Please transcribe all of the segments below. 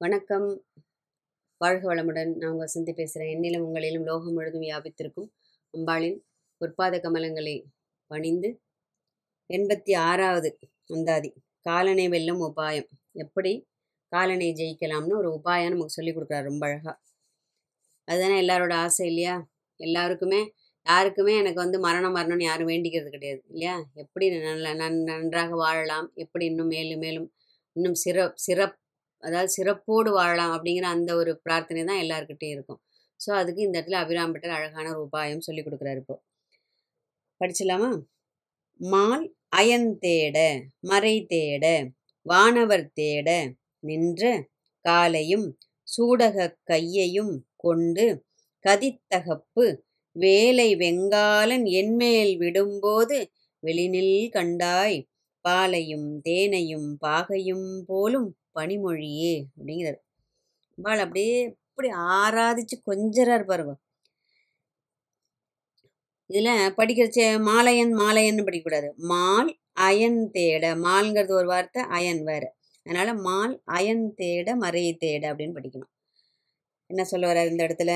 வணக்கம். வாழ்க வளமுடன். நான் உங்கள் வசந்தி பேசுகிறேன் என்னிலும் உங்களிலும் லோகம் முழுதும் வியாபித்திருக்கும் அம்பாளின் பொற்பாத கமலங்களை பணிந்து எண்பத்தி ஆறாவது அந்தாதி. காலனை வெல்லும் உபாயம். எப்படி காலனை ஜெயிக்கலாம்னு ஒரு உபாயம் நமக்கு சொல்லி கொடுக்குறாரு ரொம்ப அழகாக அதுதானே எல்லாரோட ஆசை இல்லையா? எல்லாருக்குமே யாருக்குமே எனக்கு வந்து மரணம் மரணம்னு யாரும் வேண்டிக்கிறது கிடையாது இல்லையா? எப்படி நல்ல நன் நன்றாக வாழலாம்? எப்படி இன்னும் மேலும் மேலும் இன்னும் சிறப் சிறப் அதாவது சிறப்போடு வாழலாம் அப்படிங்கிற அந்த ஒரு பிரார்த்தனை தான் எல்லாருக்கிட்டையும் இருக்கும். ஸோ அதுக்கு இந்த இடத்துல அபிராம்பட்டர் அழகான ஒரு உபாயம் சொல்லி கொடுக்குறாரு இப்போ. படிச்சிடலாமா? மால் அயன் தேட மறை தேட வானவர் தேட நின்ற காலையும் சூடக கையையும் கொண்டு கதித்தகப்பு வேலை வெங்காலன் என்மேல் விடும்போது வெளிநில் கண்டாய் பாலையும் தேனையும் பாகையும் போலும் பனிமொழியே அப்படிங்கிறார். பால் அப்படியே இப்படி ஆராதிச்சு கொஞ்சரார் பாருங்க இதில் படிக்கிறச்ச மாலையன் மாலையன்னு படிக்கக்கூடாது. மால் அயன் தேட மால்ங்கிறது ஒரு வார்த்தை அயன் வேற. அதனால மால் அயன் தேட மறை தேட அப்படின்னு படிக்கணும். என்ன சொல்ல வர்றாரு இந்த இடத்துல?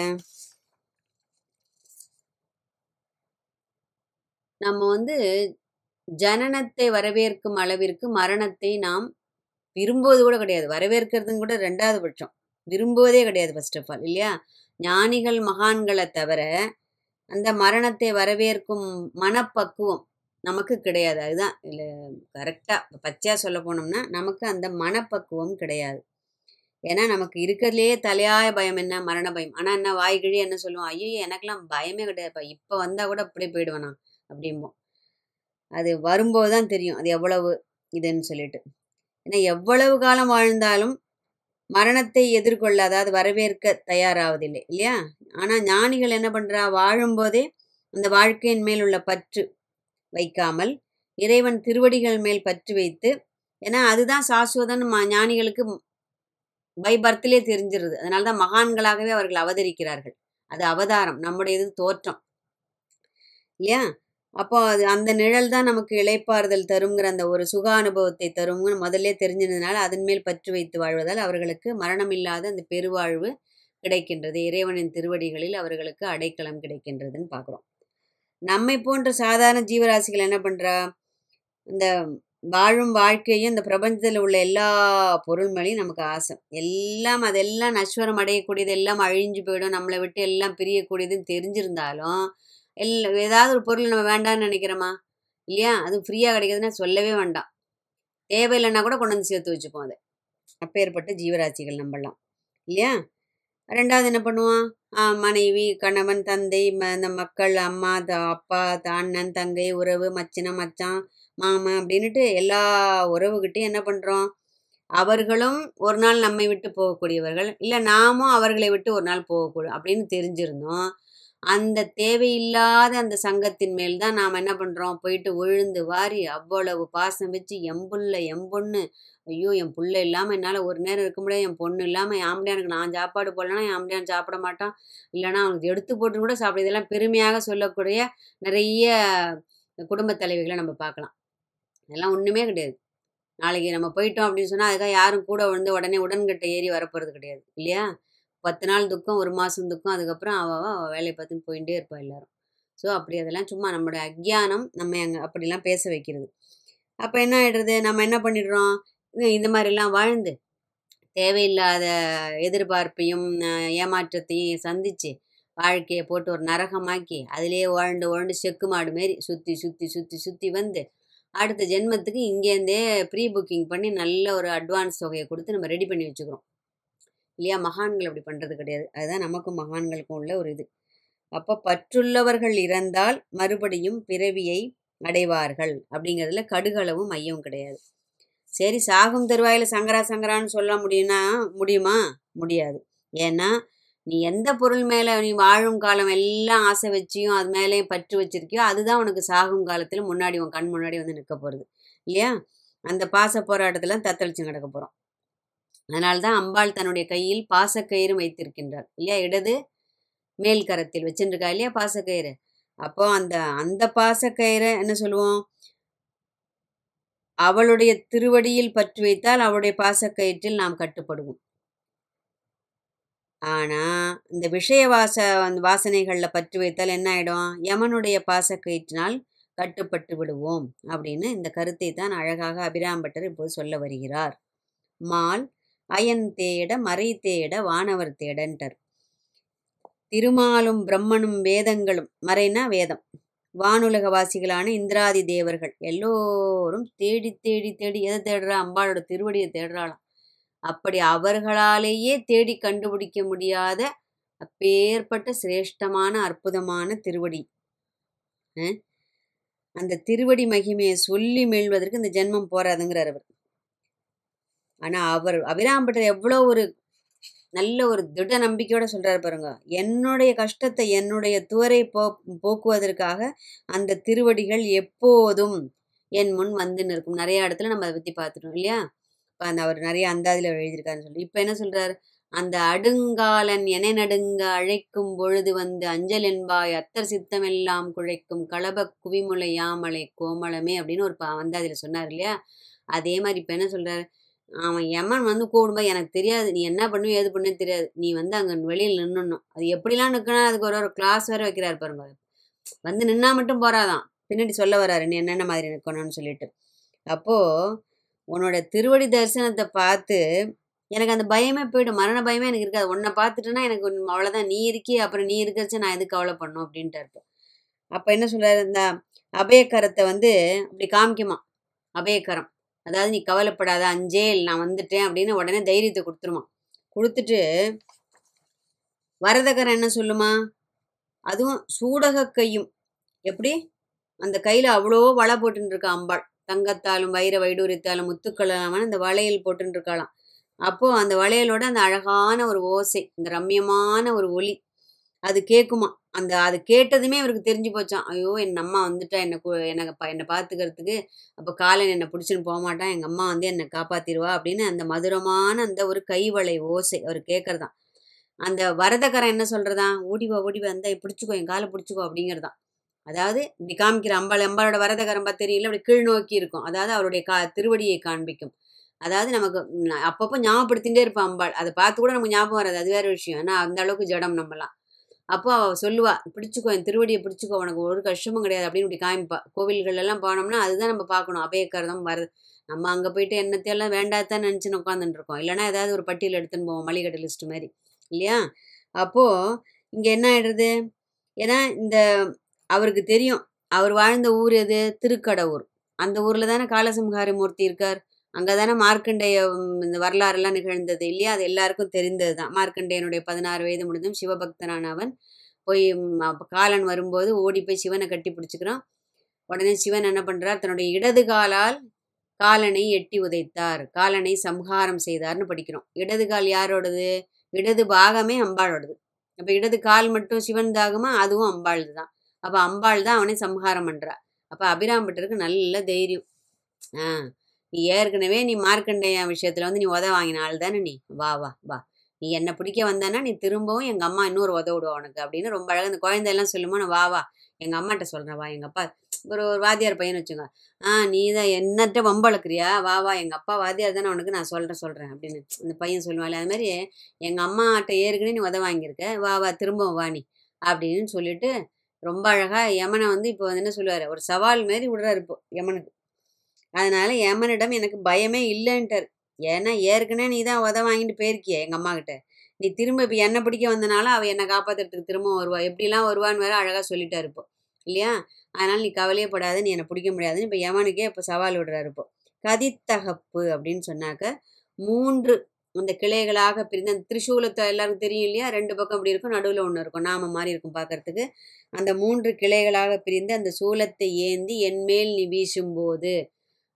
நம்ம வந்து ஜனனத்தை வரவேற்கும் அளவிற்கு மரணத்தை நாம் விரும்புவது கூட கிடையாது. வரவேற்கிறதும் கூட ரெண்டாவது பட்சம். விரும்புவதே கிடையாது ஃபர்ஸ்ட் ஆஃப் ஆல் இல்லையா? ஞானிகள் மகான்களை தவிர அந்த மரணத்தை வரவேற்கும் மனப்பக்குவம் நமக்கு கிடையாது. அதுதான் இல்லை கரெக்டாக பச்சையாக சொல்ல போனோம்னா நமக்கு அந்த மனப்பக்குவம் கிடையாது. ஏன்னா நமக்கு இருக்கிறதுலையே தலையாய பயம் என்ன? மரண பயம். ஆனால் என்ன வாய்கிழி என்ன சொல்லுவோம்? ஐயோ எனக்கெல்லாம் பயமே கிடையாதுப்பா இப்போ வந்தால் கூட அப்படியே போயிடுவேனா? அப்படிம்போம். அது வரும்போது தான் தெரியும். அது எவ்வளவு இதுன்னு சொல்லிட்டு. ஏன்னா எவ்வளவு காலம் வாழ்ந்தாலும் மரணத்தை எதிர்கொள்ள அதாவது வரவேற்க தயாராவதில்லை இல்லையா? ஆனால் ஞானிகள் என்ன பண்ணுறா வாழும்போதே அந்த வாழ்க்கையின் மேல் உள்ள பற்று வைக்காமல் இறைவன் திருவடிகள் மேல் பற்று வைத்து ஏன்னா அதுதான் சாஸ்வதன் ஞானிகளுக்கு பை பர்த்திலே தெரிஞ்சிருது. அதனால தான் மகான்களாகவே அவர்கள் அவதரிக்கிறார்கள். அது அவதாரம் நம்முடைய இது தோற்றம் இல்லையா? அப்போ அது அந்த நிழல் தான் நமக்கு இழைப்பாறுதல் தருங்கிற அந்த ஒரு சுக அனுபவத்தை தரும்னு முதல்ல தெரிஞ்சதுனால அதன் மேல் பற்று வைத்து வாழ்வதால் அவர்களுக்கு மரணம் இல்லாத அந்த பெருவாழ்வு கிடைக்கின்றது. இறைவனின் திருவடிகளில் அவர்களுக்கு அடைக்கலம் கிடைக்கின்றதுன்னு பார்க்குறோம். நம்மை போன்ற சாதாரண ஜீவராசிகள் என்ன பண்ணுறா இந்த வாழும் வாழ்க்கையும் இந்த பிரபஞ்சத்தில் உள்ள எல்லா பொருள் மேலேயும் நமக்கு ஆசை. எல்லாம் அதெல்லாம் நஸ்வரம் அடையக்கூடியது எல்லாம் அழிஞ்சு போயிடும் நம்மளை விட்டு எல்லாம் பிரியக்கூடியதுன்னு தெரிஞ்சிருந்தாலும் எல் ஏதாவது ஒரு பொருள் நம்ம வேண்டாம்னு நினைக்கிறோமா? இல்லையா? அது ஃப்ரீயாக கிடைக்குதுன்னா சொல்லவே வேண்டாம். தேவையில்லைன்னா கூட கொண்டு வந்து சேர்த்து வச்சுப்போம் அதை. அப்பேற்பட்ட ஜீவராசிகள் நம்பலாம் இல்லையா? ரெண்டாவது என்ன பண்ணுவான்? மனைவி கணவன் தந்தை இந்த மக்கள் அம்மா த அப்பா அண்ணன் தங்கை உறவு மச்சினம் மச்சான் மாமன் அப்படின்ட்டு எல்லா உறவுகிட்டையும் என்ன பண்ணுறோம் அவர்களும் ஒரு நாள் நம்மை விட்டு போகக்கூடியவர்கள். இல்லை நாமும் அவர்களை விட்டு ஒரு நாள் போகக்கூடும் அப்படின்னு தெரிஞ்சிருந்தோம். அந்த தேவையில்லாத அந்த சங்கத்தின் மேல் தான் நாம் என்ன பண்ணுறோம் போயிட்டு விழுந்து வாரி அவ்வளவு பாசம் வச்சு எம்புள்ள எம்பொண்ணு ஐயோ என் புள்ள இல்லாமல் என்னால் ஒரு நேரம் இருக்க முடியாது. என் பொண்ணு இல்லாமல் ஆம்படியானுக்கு நான் சாப்பாடு போடலன்னா என் ஆம்படியான் சாப்பிட மாட்டான். இல்லைனா அவனுக்கு எடுத்து போட்டு கூட சாப்பிட இதெல்லாம் பெருமையாக சொல்லக்கூடிய நிறைய குடும்ப தலைவிகளை நம்ம பார்க்கலாம். அதெல்லாம் ஒன்றுமே கிடையாது. நாளைக்கு நம்ம போயிட்டோம் அப்படின்னு சொன்னால் அதுக்காக யாரும் கூட வந்து உடனே உடன்கட்டை ஏறி வரப்போகிறது கிடையாது. இல்லையா? பத்து நாள் துக்கம் ஒரு மாதம் துக்கம் அதுக்கப்புறம் அவள் அவள் வேலையை பார்த்துன்னு போயிட்டே இருப்பாள் எல்லாரும். ஸோ அப்படி அதெல்லாம் சும்மா நம்மளுடைய அக்ஞானம் நம்ம அங்கே அப்படிலாம் பேச வைக்கிறது. அப்போ என்ன ஆகிடுறது நம்ம என்ன பண்ணிடுறோம்? இந்த மாதிரிலாம் வாழ்ந்து தேவையில்லாத எதிர்பார்ப்பையும் ஏமாற்றத்தையும் சந்தித்து வாழ்க்கையை போட்டு ஒரு நரகமாக்கி அதிலே உழண்டு உழண்டு செக்கு மாடு மாரி சுற்றி சுற்றி சுற்றி சுற்றி வந்து அடுத்த ஜென்மத்துக்கு இங்கேருந்தே ப்ரீ புக்கிங் பண்ணி நல்ல ஒரு அட்வான்ஸ் தொகையை கொடுத்து நம்ம ரெடி பண்ணி வச்சுக்கிறோம். இல்லையா? மகான்கள் அப்படி பண்ணுறது கிடையாது. அதுதான் நமக்கும் மகான்களுக்கும் உள்ள ஒரு இது. அப்போ பற்றுள்ளவர்கள் இறந்தால் மறுபடியும் பிறவியை அடைவார்கள் அப்படிங்கிறதுல கடுகளவும் மையம் கிடையாது. சரி சாகும் தருவாயில் சங்கரா சங்கரான்னு சொல்ல முடியும்னா முடியுமா? முடியாது. ஏன்னா நீ எந்த பொருள் மேலே நீ வாழும் காலம் எல்லாம் ஆசை வச்சியும் அது மேலேயும் பற்று வச்சிருக்கியோ அதுதான் உனக்கு சாகும் காலத்தில் முன்னாடி உன் கண் முன்னாடி வந்து நிற்க போகிறது இல்லையா? அந்த பாச போராட்டத்தில் தத்தளிச்சு கிடக்க போகிறோம் அதனால்தான் தான் அம்பாள் தன்னுடைய கையில் பாசக்கயிறு வைத்திருக்கின்றார். இல்லையா? இடது மேல் கரத்தில் வச்சுருக்கா இல்லையா பாசக்கயிறு? அப்போ அந்த அந்த பாசக்கயிறை என்ன சொல்லுவோம்? அவளுடைய திருவடியில் பற்று வைத்தால் அவளுடைய பாசக்கயிற்றில் நாம் கட்டுப்படுவோம். ஆனா இந்த விஷய வாச அந்த வாசனைகளில் பற்று வைத்தால் என்ன ஆயிடும்? யமனுடைய பாசக்கயிற்றினால் கட்டுப்பட்டு விடுவோம். அப்படின்னு இந்த கருத்தை தான் அழகாக அபிராம்பட்டர் இப்போது சொல்ல வருகிறார். மால் அயன் தேட மறை தேட வானவர் தேடன்டர் திருமாலும் பிரம்மனும் வேதங்களும் மறைனா வேதம். வானுலகவாசிகளான இந்திராதி தேவர்கள் எல்லோரும் தேடி தேடி தேடி எதை தேடுறா? அம்பாளோட திருவடியை தேடுறாளாம். அப்படி அவர்களாலேயே தேடி கண்டுபிடிக்க முடியாத அப்பேற்பட்ட சிரேஷ்டமான அற்புதமான திருவடி. அந்த திருவடி மகிமையை சொல்லி மீள்வதற்கு இந்த ஜென்மம் போறாதுங்கிறார் அவர். ஆனா அவர் அபிராம்பட்டர் எவ்வளோ ஒரு நல்ல ஒரு திட நம்பிக்கையோட சொல்றாரு பாருங்க. என்னுடைய கஷ்டத்தை என்னுடைய துவரை போ போக்குவதற்காக அந்த திருவடிகள் எப்போதும் என் முன் வந்து நிற்கும். நிறைய இடத்துல நம்ம அதை பத்தி பார்த்துட்டோம் இல்லையா? இப்போ அந்த அவர் நிறைய அந்தாதியில் எழுதியிருக்காருன்னு சொல்லி. இப்போ என்ன சொல்றாரு? அந்த அடுங்காலன் என நடுங்க அழைக்கும் பொழுது வந்து அஞ்சல் என்பாய் அத்தர் சித்தமெல்லாம் குழைக்கும் கலப குவிமுலை யாமலை கோமளமே அப்படின்னு ஒரு ப- அந்தாதியில் சொன்னார் இல்லையா? அதே மாதிரி இப்போ என்ன சொல்றாரு? அவன் எமன் வந்து கூடும்போது எனக்கு தெரியாது. நீ என்ன பண்ணுவ ஏது பண்ணுன்னு தெரியாது. நீ வந்து அங்கே வெளியில் நின்னுணும் அது எப்படிலாம் நிற்கணும் அதுக்கு ஒரு ஒரு கிளாஸ் வேறு வைக்கிறாரு பாருங்க. வந்து நின்னா மட்டும் போறாதான். பின்னாடி சொல்ல வராரு நீ என்னென்ன மாதிரி நிற்கணும்னு சொல்லிட்டு. அப்போது உன்னோட திருவடி தரிசனத்தை பார்த்து எனக்கு அந்த பயமே போய்டும். மரண பயமே எனக்கு இருக்காது. உன்னை பார்த்துட்டேன்னா எனக்கு அவ்வளோதான் நீ இருக்கி அப்புறம் நீ இருக்கிறச்சு நான் எதுக்கு கவலை பண்ணும் அப்படின்ட்டு இருப்பேன் அப்போ என்ன சொல்கிறாரு இந்த அபயக்கரத்தை வந்து அப்படி காமிக்குமா அபயக்கரம். அதாவது நீ கவலைப்படாத அஞ்சேல் நான் வந்துட்டேன் அப்படின்னு உடனே தைரியத்தை கொடுத்துருமா. கொடுத்துட்டு வரதகர் என்ன சொல்லுமா? அதுவும் சூடக கையும். எப்படி? அந்த கையில் அவ்வளோ வலை போட்டுருக்கா அம்பாள். தங்கத்தாலும் வைர வைடூரியத்தாலும் முத்துக்களாலும் அந்த வளையல் போட்டுருக்காளாம் அப்போது அந்த வளையலோட அந்த அழகான ஒரு ஓசை இந்த ரம்யமான ஒரு ஒலி அது கேட்குமா? அந்த அது கேட்டதுமே இவருக்கு தெரிஞ்சு போச்சான் ஐயோ என் அம்மா வந்துட்டா என்னை எனக்கு என்னை பா- என்னை பார்த்துக்கிறதுக்கு அப்போ காலன் என்னை பிடிச்சின்னு போக மாட்டான் எங்கள் அம்மா வந்து என்னை காப்பாத்திடுவா அப்படின்னு அந்த மதுரமான அந்த ஒரு கைவளை ஓசை அவர் கேட்குறதான். அந்த வரதக்காரன் என்ன சொல்றதா? ஓடிவா ஓடிவா அந்த பிடிச்சிக்கோ என் காலை பிடிச்சிக்கோ அப்படிங்கிறதான். அதாவது இப்படி காமிக்கிற அம்பாள் அம்பாளோட வரதகரம் பார்த்து தெரியல அப்படி கீழ் நோக்கி இருக்கும். அதாவது அவருடைய கா திருவடியை காண்பிக்கும். அதாவது நமக்கு அப்பப்போ ஞாபகப்படுத்திகிட்டே இருப்பான் அம்பாள். அதை பார்த்து கூட நமக்கு ஞாபகம் வராது. அது வேற விஷயம். ஏன்னா அந்த அளவுக்கு ஜடம் நம்மலாம். அப்போ அவள் சொல்லுவா பிடிச்சிக்கோ என் திருவடியை பிடிச்சிக்கோ உனக்கு ஒரு கஷ்டமும் கிடையாது அப்படின்னு இப்படி காமிப்பா. கோவில்களெல்லாம் போனோம்னா அதுதான் நம்ம பார்க்கணும். அபயக்கரதம் வருது. நம்ம அங்கே போயிட்டு என்னத்தையெல்லாம் வேண்டாதான் நினச்சின்னு உட்காந்துட்டு இருக்கோம். இல்லைன்னா ஏதாவது ஒரு பட்டியல் எடுத்துன்னு போவோம் மளிகடை லிஸ்ட் மாதிரி. இல்லையா? அப்போது இங்கே என்ன ஆயிடுறது ஏன்னா இந்த அவருக்கு தெரியும். அவர் வாழ்ந்த ஊர் எது? திருக்கடவுர். அந்த ஊரில் தானே காலசிம்ஹாரி மூர்த்தி இருக்கார். அங்கே தானே மார்க்கண்டேய இந்த வரலாறுலாம் நிகழ்ந்தது இல்லையா? அது எல்லாருக்கும் தெரிந்தது தான். மார்க்கண்டேயனுடைய பதினாறு வயது முடிந்தும் சிவபக்தனான அவன் போய் காலன் வரும்போது ஓடி போய் சிவனை கட்டி பிடிச்சிக்கிறான். உடனே சிவன் என்ன பண்ணுறார் தன்னுடைய இடது காலால் காலனை எட்டி உதைத்தார். காலனை சம்ஹாரம் செய்தார்னு படிக்கிறோம். இடது கால் யாரோடது? இடது பாகமே அம்பாளோடது. அப்போ இடது கால் மட்டும் சிவன் தாகமா? அதுவும் அம்பாள் தான். அப்போ அம்பாள் தான் அவனை சம்ஹாரம் பண்ணுறா அப்போ அபிராம்பட்டருக்கு நல்ல தைரியம். ஆ நீ ஏற்கனவே நீ மார்க்கண்டேய விஷயத்துல வந்து நீ உதவ வாங்கின ஆள் தானே நீ? வா வா வா. நீ என்னை பிடிக்க வந்தானா நீ திரும்பவும் எங்க அம்மா இன்னொரு உதவிடுவா உனக்கு அப்படின்னு ரொம்ப அழகாக இந்த குழந்தை எல்லாம் நான் வா வா. எங்க அம்மாட்ட சொல்றேன் வா. எங்க அப்பா ஒரு ஒரு வாத்தியார் பையன் வச்சுங்க ஆ நீ தான் என்னட்ட வம்பளக்குறியா? வா வா. எங்க அப்பா வாத்தியார் தானே உனக்கு நான் சொல்றேன் சொல்றேன் அப்படின்னு அந்த பையன் சொல்லுவாள் அது மாதிரி எங்க அம்மாட்ட ஏற்கனவே நீ உதவ வாங்கியிருக்க. வா வா. திரும்பவும் வா நீ அப்படின்னு சொல்லிட்டு ரொம்ப அழகா யமனை வந்து இப்போ வந்து என்ன சொல்லுவாரு? ஒரு சவால் மாரி விடுறாரு இப்போ யமனுக்கு. அதனால யமனிடம் எனக்கு பயமே இல்லைன்ட்டார். ஏன்னா ஏற்கனவே நீ தான் உத வாங்கிட்டு போயிருக்கிய எங்க அம்மா கிட்ட நீ திரும்ப இப்போ என்னை பிடிக்க வந்தனால அவ என்னை காப்பாற்றுறதுக்கு திரும்ப வருவா. எப்படிலாம் வருவான்னு வேற அழகா சொல்லிட்டா இருப்போ இல்லையா? அதனால நீ கவலையே படாத நீ என்னை பிடிக்க முடியாதுன்னு இப்போ யமனுக்கே இப்போ சவால் விடுறாரு இப்போ. கதித்தகப்பு அப்படின்னு சொன்னாக்க மூன்று அந்த கிளைகளாக பிரிந்து அந்த திரிசூலத்தை எல்லாருக்கும் தெரியும் இல்லையா? ரெண்டு பக்கம் அப்படி இருக்கும் நடுவில் ஒன்று இருக்கும். நாம மாதிரி இருக்கும் பார்க்கறதுக்கு. அந்த மூன்று கிளைகளாக பிரிந்து அந்த சூலத்தை ஏந்தி என்மேல் நீ வீசும்போது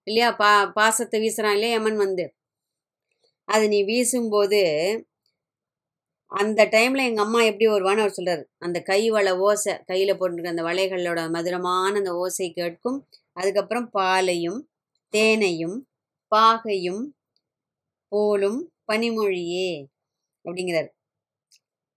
இல்லையா? பா பாசத்தை வீசுறான் இல்லையா யமன் வந்து? அது நீ வீசும்போது அந்த டைம்ல எங்க அம்மா எப்படி வருவான்னு அவர் சொல்றாரு. அந்த கை வள ஓசை கையில போட்டுருக்க அந்த வளைகளோட மதுரமான அந்த ஓசை கேட்கும். அதுக்கப்புறம் பாலையும் தேனையும் பாகையும் போலும் பனிமொழியே அப்படிங்கிறார்.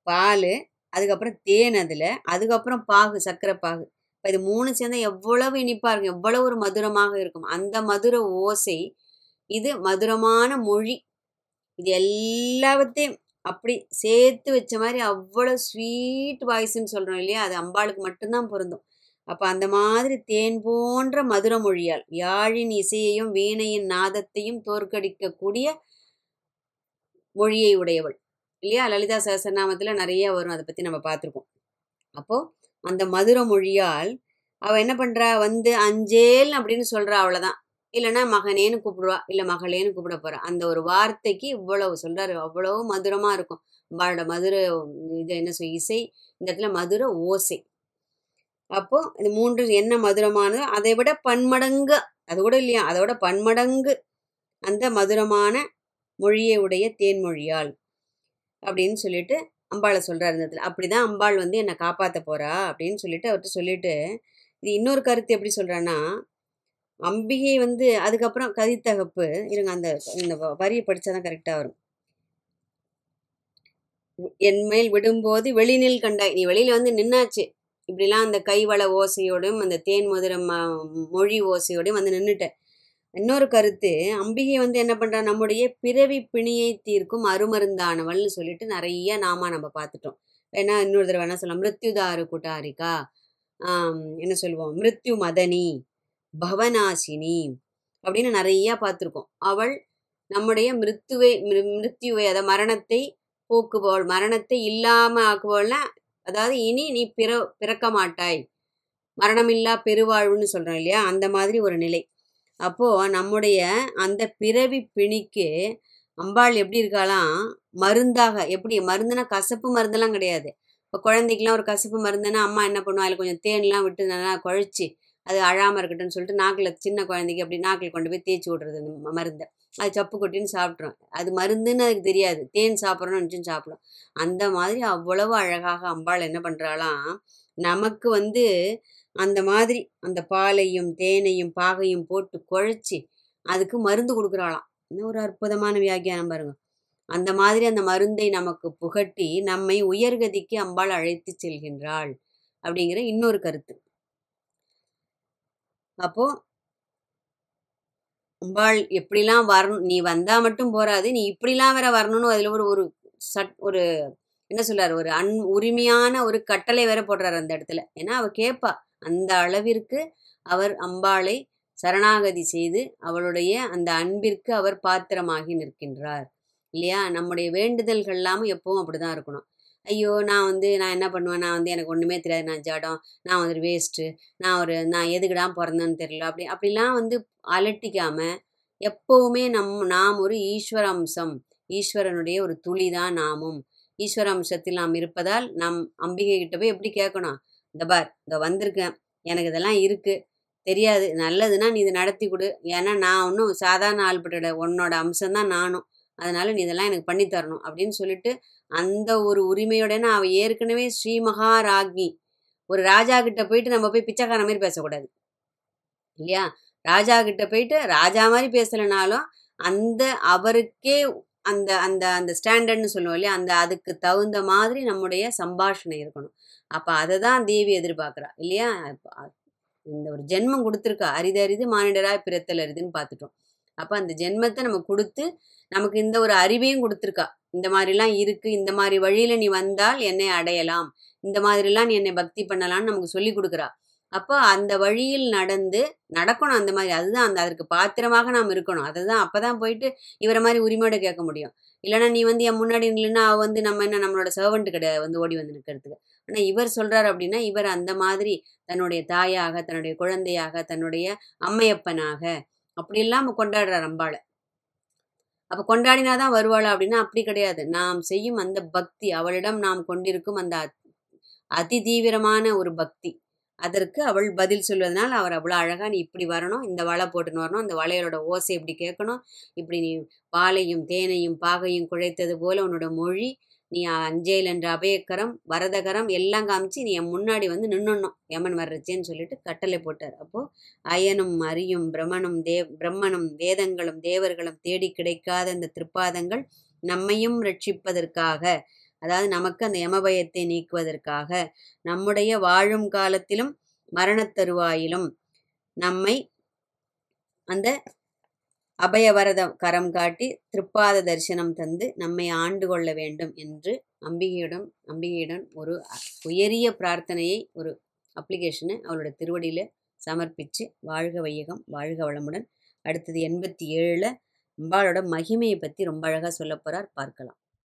பால் அதுக்கப்புறம் தேன் அதில் அதுக்கப்புறம் பாகு சர்க்கரை பாகு இப்போ இது மூணு சேர்ந்தா எவ்வளவு இனிப்பாக இருக்கும் எவ்வளவு ஒரு மதுரமாக இருக்கும். அந்த மதுர ஓசை இது மதுரமான மொழி. இது எல்லாத்தையும் அப்படி சேர்த்து வச்ச மாதிரி அவ்வளோ ஸ்வீட் வாய்ஸ்ன்னு சொல்கிறோம் இல்லையா? அது அம்பாளுக்கு மட்டும்தான் பொருந்தும். அப்போ அந்த மாதிரி தேன் போன்ற மதுர மொழியால் யாழின் இசையையும் வீணையின் நாதத்தையும் தோற்கடிக்கக்கூடிய மொழியை உடையவள். இல்லையா? லலிதா சகசரநாமத்தில் நிறைய வரும் அதை பற்றி நம்ம பார்த்துருக்கோம் அப்போது அந்த மதுர மொழியால் அவள் என்ன பண்ணுறா வந்து அஞ்சேல் அப்படின்னு சொல்கிறா அவ்வளோதான் இல்லைன்னா மகனேன்னு கூப்பிடுவா. இல்லை மகளேன்னு கூப்பிட போகிறா அந்த ஒரு வார்த்தைக்கு இவ்வளவு சொல்கிறாரு அவ்வளோ மதுரமாக இருக்கும். அம்பாளோட மதுர இது என்ன சொல் இசை இந்த இடத்துல மதுர ஓசை. அப்போது இது மூன்று என்ன மதுரமானதோ அதை விட பன்மடங்கு அது கூட இல்லையா? அதோட பன்மடங்கு அந்த மதுரமான மொழியை உடைய தேன்மொழியால் அப்படின்னு சொல்லிட்டு அம்பாளை சொல்கிறார் இந்த இடத்துல. அப்படி தான் அம்பாள் வந்து என்னை காப்பாற்ற போகிறா அப்படின்னு சொல்லிட்டு அவர்கிட்ட சொல்லிட்டு இது இன்னொரு கருத்து எப்படி சொல்கிறான்னா அம்பிகை வந்து அதுக்கப்புறம் கதித்தகப்பு இருங்க அந்த இந்த வ- வரியை படித்தா தான் கரெக்டாக வரும். என் மேல் விடும்போது வெளிநில் கண்டாய். நீ வெளியில் வந்து நின்னாச்சு. இப்படிலாம் அந்த கைவள ஓசையோடும் அந்த தேன் மதுரம் ம- மொழி ஓசையோடையும் வந்து நின்றுட்டேன் இன்னொரு கருத்து அம்பிகை வந்து என்ன பண்ணுறா நம்முடைய பிறவி பிணியை தீர்க்கும் அருமருந்தானவள்னு சொல்லிட்டு நிறைய நாம நம்ம பார்த்துட்டோம். ஏன்னா இன்னொரு தடவை என்ன சொல்லலாம் மிருத்யுதாரு குட்டாரிகா என்ன சொல்லுவோம் மிருத்யு மதனி பவனாசினி அப்படின்னு நிறையா பார்த்துருக்கோம். அவள் நம்முடைய மிருத்துவை மிரு- மிருத்யுவை அதை மரணத்தை போக்குபவள் மரணத்தை இல்லாமல் ஆக்குபவள்னா அதாவது இனி நீ பிற பிறக்க மாட்டாய் மரணமில்லா பெருவாழ்வுன்னு சொல்கிறோம் இல்லையா அந்த மாதிரி ஒரு நிலை. அப்போது நம்முடைய அந்த பிறவி பிணிக்கு அம்பாள் எப்படி இருக்காளாம்? மருந்தாக. எப்படி? மருந்துனா கசப்பு மருந்தெல்லாம் கிடையாது. இப்போ குழந்தைக்கெலாம் ஒரு கசப்பு மருந்துன்னா அம்மா என்ன பண்ணுவா? அதில் கொஞ்சம் தேன்லாம் விட்டு நல்லா குழச்சி அது அழாமல் இருக்கட்டும்னு சொல்லிட்டு நாக்கில் சின்ன குழந்தைக்கு அப்படி நாக்கில் கொண்டு போய் தேய்ச்சி விட்றது அந்த மருந்தை. அது சப்பு கொட்டின்னு சாப்பிட்றோம் அது மருந்துன்னு அதுக்கு தெரியாது. தேன் சாப்பிட்றோன்னு நினச்சும் சாப்பிடும். அந்த மாதிரி அவ்வளவு அழகாக அம்பாள் என்ன பண்ணுறாளாம் நமக்கு வந்து அந்த மாதிரி அந்த பாலையும் தேனையும் பாகையும் போட்டு குழைச்சி அதுக்கு மருந்து கொடுக்குறாளாம். இன்னும் ஒரு அற்புதமான வியாக்கியானம் பாருங்க. அந்த மாதிரி அந்த மருந்தை நமக்கு புகட்டி நம்மை உயர்கதிக்கு அம்பாள் அழைத்து செல்கின்றாள் அப்படிங்கிற இன்னொரு கருத்து. அப்போ அம்பாள் எப்படிலாம் வரணும் நீ வந்தா மட்டும் போறாது நீ இப்படிலாம் வேற வரணும்னு அதுல ஒரு ஒரு சட் ஒரு என்ன சொல்றாரு? ஒரு அன் உரிமையான ஒரு கட்டளை வேற போடுறாரு அந்த இடத்துல. ஏன்னா அவ கேட்பா அந்த அளவிற்கு அவர் அம்பாளை சரணாகதி செய்து அவளுடைய அந்த அன்பிற்கு அவர் பாத்திரமாகி நிற்கின்றார். இல்லையா? நம்முடைய வேண்டுதல்கள் எல்லாமும் எப்பவும் அப்படிதான் இருக்கணும். ஐயோ நான் வந்து நான் என்ன பண்ணுவேன்? நான் வந்து எனக்கு ஒன்றுமே தெரியாது. நான் ஜடம் நான் வந்து வேஸ்ட்டு நான் ஒரு நான் எதுக்குடா பிறந்தேன்னு தெரியல. அப்படி அப்படிலாம் வந்து அலட்டிக்காம எப்பவுமே நம் நாம் ஒரு ஈஸ்வர அம்சம் ஈஸ்வரனுடைய ஒரு துளி தான் நாமும். ஈஸ்வர அம்சத்தில் நாம் இருப்பதால் நம் அம்பிகை கிட்ட போய் எப்படி கேட்கணும்? இந்த பார் இங்கே வந்திருக்கேன். எனக்கு இதெல்லாம் இருக்குது தெரியாது. நல்லதுன்னா நீ இதை நடத்தி கொடு. ஏன்னா நான் ஒன்றும் சாதாரண ஆள்பட்டோட உன்னோட அம்சம்தான் நானும். அதனால நீ இதெல்லாம் எனக்கு பண்ணி தரணும் அப்படின்னு சொல்லிட்டு அந்த ஒரு உரிமையோடனே அவள் ஏற்கனவே ஸ்ரீ மகாராஜ்ஞி ஒரு ராஜா கிட்ட போயிட்டு நம்ம போய் பிச்சைக்கார மாதிரி பேசக்கூடாது. இல்லையா? ராஜா கிட்ட போயிட்டு ராஜா மாதிரி பேசலைனாலும் அந்த அவருக்கே அந்த அந்த அந்த ஸ்டாண்டர்ட்னு சொல்லுவோம் இல்லையா? அந்த அதுக்கு தகுந்த மாதிரி நம்முடைய சம்பாஷணை இருக்கணும். அப்போ அதை தான் தேவி எதிர்பார்க்குறா இல்லையா? இந்த ஒரு ஜென்மம் கொடுத்துருக்கா அரிது அரிது மானிடராய் பிறத்தல் அரிதுன்னு பார்த்துட்டோம். அப்போ அந்த ஜென்மத்தை நம்ம கொடுத்து நமக்கு இந்த ஒரு அறிவையும் கொடுத்துருக்கா. இந்த மாதிரிலாம் இருக்கு இந்த மாதிரி வழியில நீ வந்தால் என்னை அடையலாம். இந்த மாதிரிலாம் நீ என்னை பக்தி பண்ணலாம்னு நமக்கு சொல்லி கொடுக்குறா. அப்போ அந்த வழியில் நடந்து நடக்கணும் அந்த மாதிரி அதுதான் அந்த அதற்கு பாத்திரமாக நாம் இருக்கணும். அதுதான் அப்பதான் போயிட்டு இவரை மாதிரி உரிமையோட கேட்க முடியும். இல்லைன்னா நீ வந்து என் முன்னாடி இல்லைன்னா அவள் வந்து நம்ம என்ன நம்மளோட சர்வெண்ட் கிடையாது வந்து ஓடி வந்து நிற்கிறதுக்கு. ஆனால் இவர் சொல்கிறார் அப்படின்னா இவர் அந்த மாதிரி தன்னுடைய தாயாக தன்னுடைய குழந்தையாக தன்னுடைய அம்மையப்பனாக அப்படி இல்லாமல் கொண்டாடுறார் அம்பாளை. அப்போ கொண்டாடினாதான் வருவாளா அப்படின்னா அப்படி கிடையாது. நாம் செய்யும் அந்த பக்தி அவளிடம் நாம் கொண்டிருக்கும் அந்த அதி தீவிரமான ஒரு பக்தி. அதற்கு அவள் பதில் சொல்வதனால் அவர் அவ்வளோ அழகாக நீ இப்படி வரணும் இந்த வலை போட்டுன்னு வரணும் அந்த வளையலோட ஓசை இப்படி கேட்கணும் இப்படி நீ பாலையும் தேனையும் பாகையும் குழைத்தது போல உன்னோட மொழி நீ அஞ்சேல் என்ற அபயக்கரம் வரதகரம் எல்லாம் காமிச்சு நீ என் முன்னாடி வந்து நின்னுணும் யமன் வர்றச்சேன்னு சொல்லிட்டு கட்டளை போட்டார். அப்போ அயனும் அரியும் பிரமனும் தேவ் பிரம்மனும் வேதங்களும் தேவர்களும் தேடி கிடைக்காத அந்த திருப்பாதங்கள் நம்மையும் ரட்சிப்பதற்காக அதாவது நமக்கு அந்த யமபயத்தை நீக்குவதற்காக நம்முடைய வாழும் காலத்திலும் மரணத் தருவாயிலும் நம்மை அந்த அபயவரத கரம் காட்டி திருப்பாத தரிசனம் தந்து நம்மை ஆண்டு கொள்ள வேண்டும் என்று அம்பிகையிடம் அம்பிகையிடம் ஒரு உயரிய பிரார்த்தனையை ஒரு அப்ளிகேஷனை அவளோட திருவடியில் சமர்ப்பித்து வாழ்க வையகம் வாழ்க வளமுடன் அடுத்தது எண்பத்தி ஏழில் அம்பாளோட மகிமையை பற்றி ரொம்ப அழகாக சொல்ல போகிறார் பார்க்கலாம்.